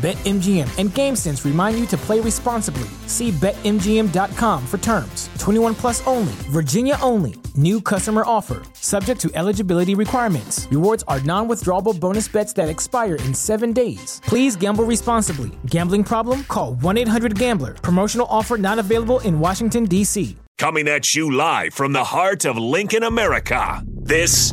BetMGM and GameSense remind you to play responsibly. See BetMGM.com for terms. 21 plus only, Virginia only. New customer offer, subject to eligibility requirements. Rewards are non withdrawable bonus bets that expire in seven days. Please gamble responsibly. Gambling problem? Call 1 800 Gambler. Promotional offer not available in Washington, D.C. Coming at you live from the heart of Lincoln, America. This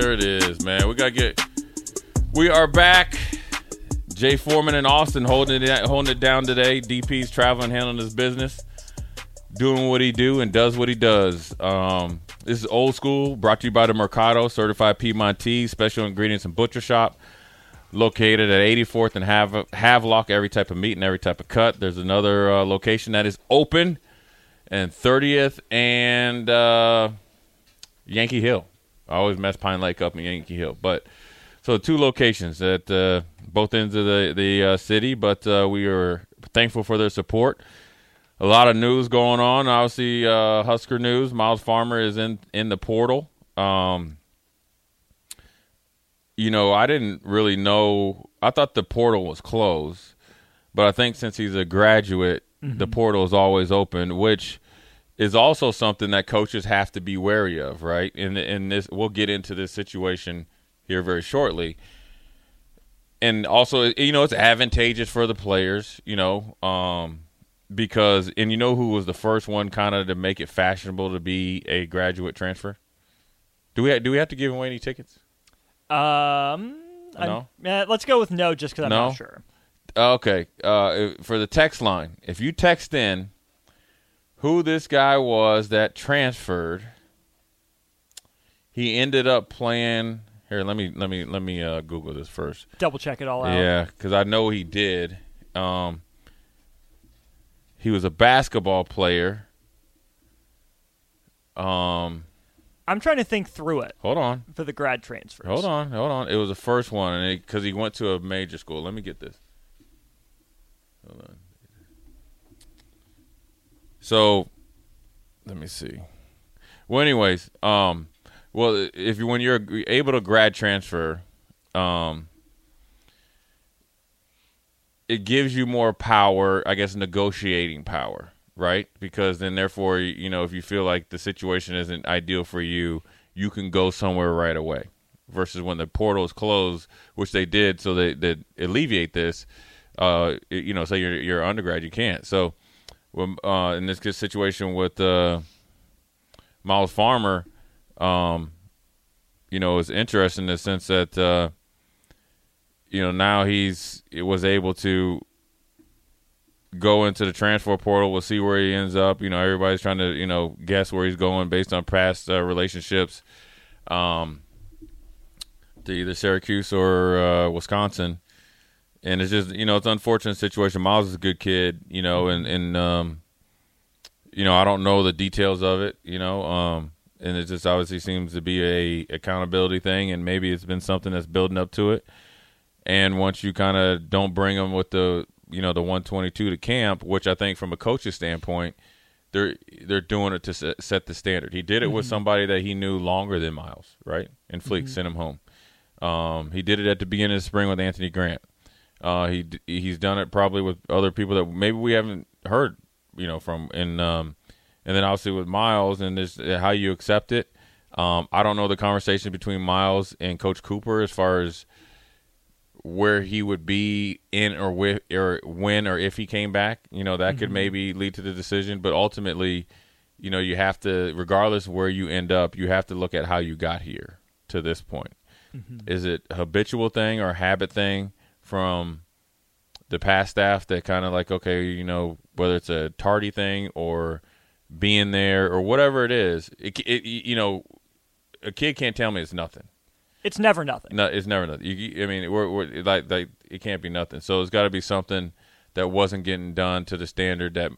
There it is, man. We gotta get. We are back. Jay Foreman in Austin holding it holding it down today. DP's traveling, handling his business, doing what he do and does what he does. Um, this is old school. Brought to you by the Mercado, certified Piedmontese, special ingredients and butcher shop, located at 84th and Hav- Havelock. Every type of meat and every type of cut. There's another uh, location that is open, and 30th and uh, Yankee Hill. I always mess Pine Lake up in Yankee Hill, but so two locations at uh, both ends of the the uh, city. But uh, we are thankful for their support. A lot of news going on. Obviously, uh, Husker news. Myles Farmer is in in the portal. Um, you know, I didn't really know. I thought the portal was closed, but I think since he's a graduate, the portal is always open, which is also something that coaches have to be wary of, right? And and this we'll get into this situation here very shortly. And also, you know, it's advantageous for the players, you know, um, because and you know who was the first one kind of to make it fashionable to be a graduate transfer. Do we do we have to give away any tickets? Um, No? eh, let's go with no, just because I'm No? not sure. Okay, uh, for the text line, if you text in who this guy was that transferred, he ended up playing. Here, let me let me let me uh, Google this first. Double check it all out. Yeah, because I know he did. Um, he was a basketball player. Um, I'm trying to think through it hold on, for the grad transfers. hold on, hold on. It was the first one, and because he went to a major school. Let me get this. Hold on. So, let me see. Well, anyways, um, well, if you when you're able to grad transfer, um, it gives you more power, I guess, negotiating power, right? Because then, therefore, you know, if you feel like the situation isn't ideal for you, you can go somewhere right away. Versus when the portal is closed, which they did, so they they alleviate this. Uh, you know, say you're you're undergrad, you can't. So, uh, in this situation with uh, Myles Farmer, um, you know, it's interesting in the sense that uh, you know now he's it was able to go into the transfer portal. We'll see where he ends up. You know, everybody's trying to you know guess where he's going based on past uh, relationships, um, to either Syracuse or uh, Wisconsin. And it's just you know it's an unfortunate situation. Myles is a good kid, you know, and and um, you know I don't know the details of it, you know, um, and it just obviously seems to be a accountability thing, and maybe it's been something that's building up to it. And once you kind of don't bring them with the you know the 122 to camp, which I think from a coach's standpoint, they're they're doing it to set, the standard. He did it with somebody that he knew longer than Myles, right? And Fleek sent him home. Um, he did it at the beginning of the spring with Anthony Grant. Uh, he he's done it probably with other people that maybe we haven't heard, you know, from and um, and then obviously with Myles and this how you accept it. Um, I don't know the conversation between Myles and Coach Cooper as far as where he would be in or with or when or if he came back. You know, that could maybe lead to the decision, but ultimately, you know, you have to regardless where you end up, you have to look at how you got here to this point. Is it habitual thing or habit thing from the past staff that kind of like okay, you know, whether it's a tardy thing or being there or whatever it is, it, it you know, a kid can't tell me it's nothing. It's never nothing. No, it's never nothing. You, I mean, we're, we're like like it can't be nothing. So it's got to be something that wasn't getting done to the standard that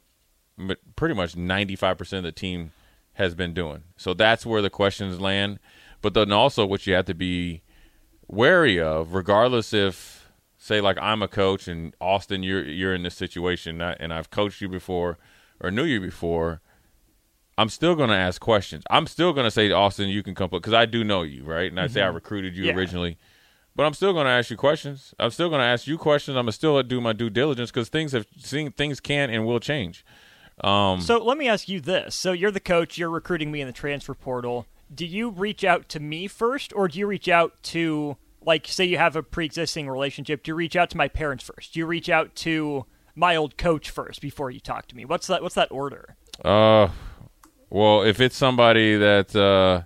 m- pretty much ninety five percent of the team has been doing. So that's where the questions land. But then also, what you have to be wary of, regardless if, say, like I'm a coach and Austin, you're you're in this situation, and I've coached you before or knew you before. I'm still going to ask questions. I'm still going to say, Austin, you can come because I do know you, right? And I say I recruited you Yeah. originally, but I'm still going to ask you questions. I'm still going to ask you questions. I'm going to still do my due diligence because things have seen things can and will change. Um, So let me ask you this. So you're the coach, you're recruiting me in the transfer portal. Do you reach out to me first or do you reach out to like say you have a pre-existing relationship, do you reach out to my parents first? Do you reach out to my old coach first before you talk to me? What's that what's that order? Uh, well, if it's somebody that uh,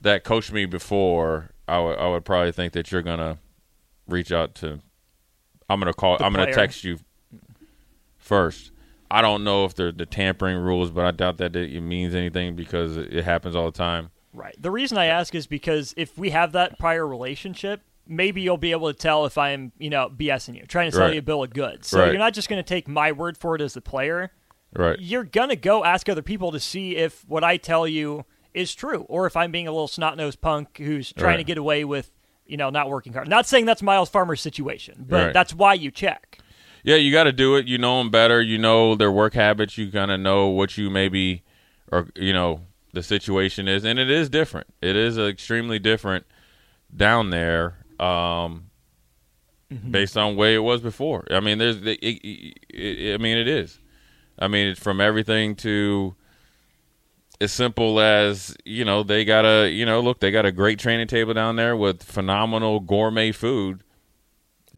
that coached me before, I would probably think that you're gonna reach out to. I'm gonna call. The I'm gonna text you first. I don't know if they're the tampering rules, but I doubt that it means anything because it happens all the time. Right. The reason I ask is because if we have that prior relationship, maybe you'll be able to tell if I'm, you know, BSing you, trying to sell Right. you a bill of goods. So Right. you're not just going to take my word for it as the player. Right. You're going to go ask other people to see if what I tell you is true or if I'm being a little snot-nosed punk who's trying to get away with, you know, not working hard. Not saying that's Myles Farmer's situation, but Right. that's why you check. Yeah, you got to do it. You know them better. You know their work habits. You kind of know what you maybe, or you know the situation is, and it is different. It is extremely different down there, um, based on way it was before. I mean, there's, it, it, it, I mean, it is. I mean, it's from everything to as simple as you know they got a you know look they got a great training table down there with phenomenal gourmet food.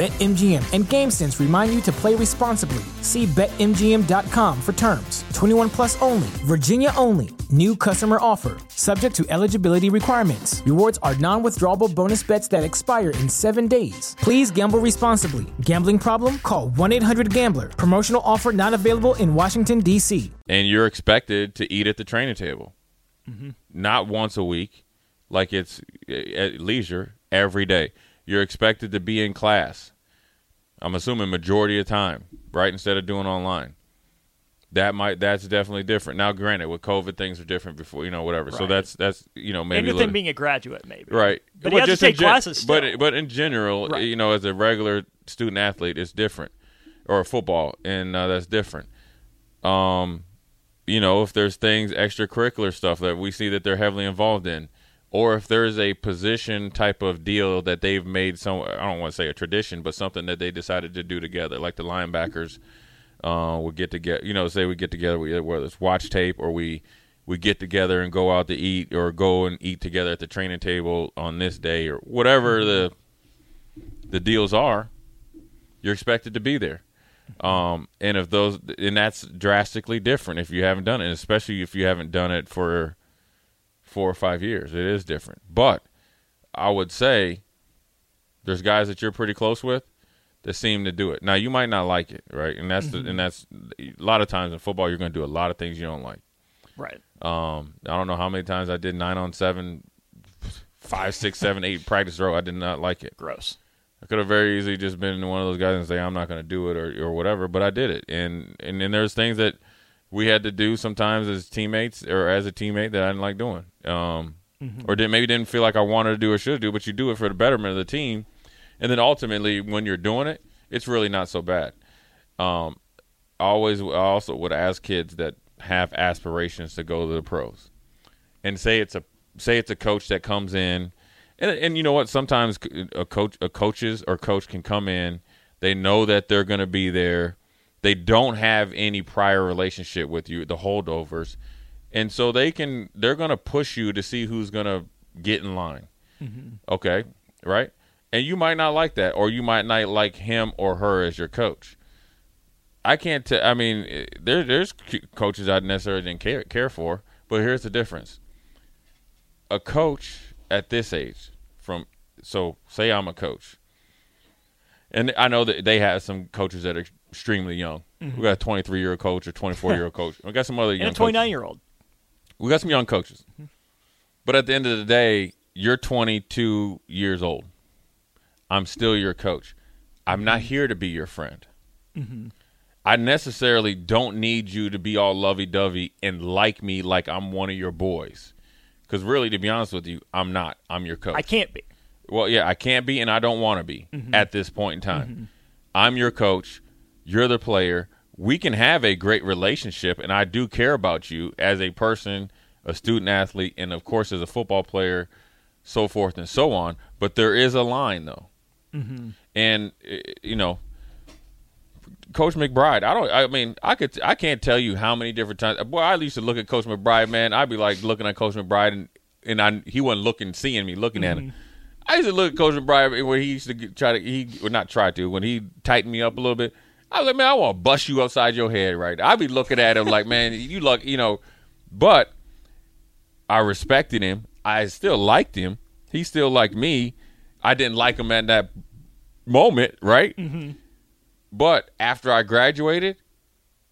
BetMGM and GameSense remind you to play responsibly. See BetMGM.com for terms. 21 plus only, Virginia only. New customer offer. Subject to eligibility requirements. Rewards are non withdrawable bonus bets that expire in seven days. Please gamble responsibly. Gambling problem? Call 1 800 Gambler. Promotional offer not available in Washington, D.C. and you're expected to eat at the training table, mm-hmm. not once a week, like it's eh, at leisure every day. You're expected to be in class. I'm assuming majority of time, right? Instead of doing online. That might that's definitely different. Now, granted, with COVID, things are different before you know whatever. So that's that's you know maybe and with him being a graduate, maybe. right. But he has to just in take classes But but in general, Right. you know, as a regular student athlete, it's different, or football, and uh, that's different. Um, you know, if there's things extracurricular stuff that we see that they're heavily involved in, or if there's a position type of deal that they've made some I don't want to say a tradition, but something that they decided to do together, like the linebackers uh, would get together. You know, say we get together, whether it's watch tape or we we get together and go out to eat, or go and eat together at the training table on this day, or whatever the the deals are. You're expected to be there. Um, and if those, and that's drastically different if you haven't done it, especially if you haven't done it for four or five years. It is different. But I would say there's guys that you're pretty close with that seem to do it. Now you might not like it, right? And that's Mm-hmm. the, and that's a lot of times in football you're going to do a lot of things you don't like. Right. Um, I don't know how many times I did nine on seven, five, six, seven, eight practice row. I did not like it. Gross. I could have very easily just been one of those guys and say I'm not going to do it or or whatever, but I did it. And and then there's things that we had to do sometimes as teammates or as a teammate that I didn't like doing, um, or did maybe didn't feel like I wanted to do or should do, but you do it for the betterment of the team. And then ultimately, when you're doing it, it's really not so bad. Um, I always, I also would ask kids that have aspirations to go to the pros, and say it's a say it's a coach that comes in, and and you know what? Sometimes a coach, a coaches or coach can come in. They know that they're going to be there. They don't have any prior relationship with you, the holdovers, and so they can. They're going to push you to see who's going to get in line. Okay, right? And you might not like that, or you might not like him or her as your coach. I can't tell. I mean, eh, there there's coaches I necessarily didn't care care for, but here's the difference. A coach at this age, from so say I'm a coach, and I know that they have some coaches that are extremely young. Mm-hmm. We got a 23 year old coach or 24 year old coach. We got some other young And a 29 year old. We got some young coaches. Mm-hmm. But at the end of the day, you're 22 years old. I'm still your coach. I'm not here to be your friend. Mm-hmm. I necessarily don't need you to be all lovey dovey and like me like I'm one of your boys. Because really, to be honest with you, I'm not. I'm your coach. I can't be. Well, yeah, I can't be, and I don't want to be mm-hmm. at this point in time. Mm-hmm. I'm your coach. You're the player. We can have a great relationship, and I do care about you as a person, a student athlete, and of course as a football player, so forth and so on. But there is a line, though, mm-hmm. and eh, you know, Coach McBride. I don't. I mean, I could. I can't tell you how many different times. Boy, I used to look at Coach McBride. Man, I'd be like looking at Coach McBride, and and I he wasn't looking, seeing me, looking at him. I used to look at Coach McBride when he used to get, try to. He would not try to when he tightened me up a little bit. I was like, man, I want to bust you upside your head right. now. I'd be looking at him like, man, you look, you know. But I respected him. I still liked him. He still liked me. I didn't like him at that moment, right? But after I graduated,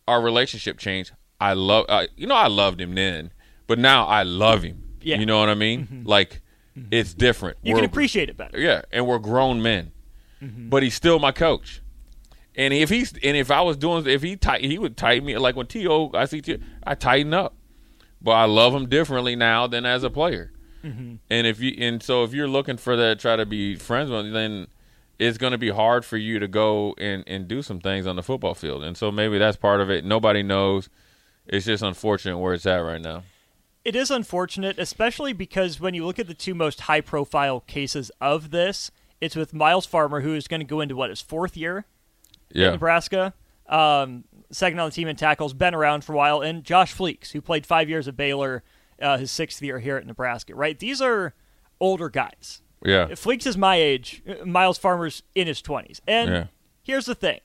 our relationship changed. I love, uh, you know, I loved him then, but now I love him. Yeah. You know what I mean? Like, Mm-hmm. it's different. You We're- can appreciate it better. yeah, and we're grown men, mm-hmm. but he's still my coach. And if he's and if I was doing if he tight he would tighten me like when To I see To I tighten up, but I love him differently now than as a player. Mm-hmm. And if you and so if you're looking for that try to be friends with, then it's going to be hard for you to go and and do some things on the football field. And so maybe that's part of it. Nobody knows. It's just unfortunate where it's at right now. It is unfortunate, especially because when you look at the two most high profile cases of this, it's with Myles Farmer, who is going to go into what his fourth year in Nebraska. Um, second on the team in tackles, been around for a while, and Josh Fleeks, who played five years at Baylor, uh, his sixth year here at Nebraska. Right, these are older guys. Yeah. Fleeks is my age. Myles Farmer's in his twenties, and Yeah. here's the thing: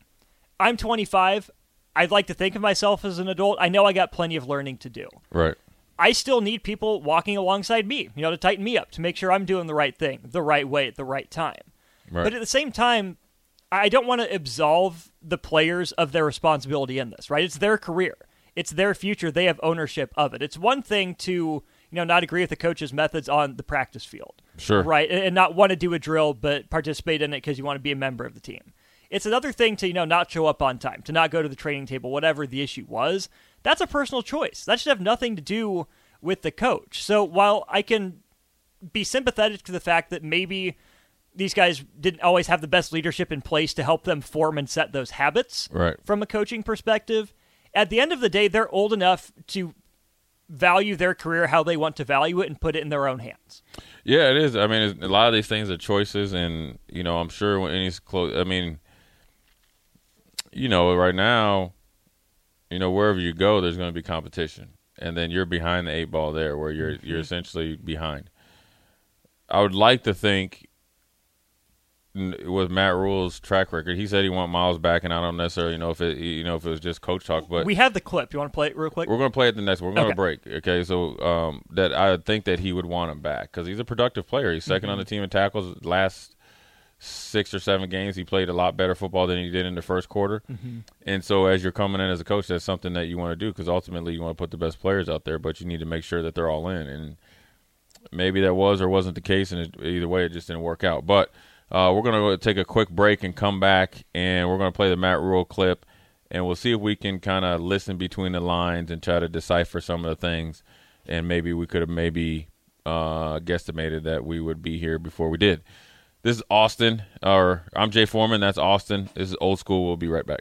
I'm 25. I'd like to think of myself as an adult. I know I got plenty of learning to do. Right. I still need people walking alongside me, you know, to tighten me up, to make sure I'm doing the right thing, the right way at the right time. Right. But at the same time, I don't want to absolve the players of their responsibility in this, right? It's their career. It's their future. They have ownership of it. It's one thing to, you know, not agree with the coach's methods on the practice field. Sure. Right. And and not want to do a drill but participate in it because you want to be a member of the team. It's another thing to, you know, not show up on time, to not go to the training table, whatever the issue was. That's a personal choice. That should have nothing to do with the coach. So while I can be sympathetic to the fact that maybe these guys didn't always have the best leadership in place to help them form and set those habits Right. from a coaching perspective. At the end of the day, they're old enough to value their career how they want to value it and put it in their own hands. Yeah, it is. I mean, it's, a lot of these things are choices, and you know, I'm sure when any close. I mean, you know, right now, you know, wherever you go, there's going to be competition, and then you're behind the eight ball there, where you're you're essentially behind. I would like to think with Matt Rhule's track record, he said he want Myles back, and I don't necessarily know if it, you know, if it was just coach talk, but we have the clip. You want to play it real quick? we're going to play it the next. We're going to break. Okay, so um, that I think that he would want him back because he's a productive player. He's 2nd on the team in tackles. Last six or seven games, he played a lot better football than he did in the first quarter. Mm-hmm. And so, as you're coming in as a coach, that's something that you want to do because ultimately you want to put the best players out there, but you need to make sure that they're all in. And maybe that was or wasn't the case, and it, either way, it just didn't work out. But uh, we're going to take a quick break and come back, and we're going to play the Matt Rhule clip, and we'll see if we can kind of listen between the lines and try to decipher some of the things. And maybe we could have maybe uh, guesstimated that we would be here before we did. This is Austin, or I'm Jay Foreman. That's Austin. This is old school. We'll be right back.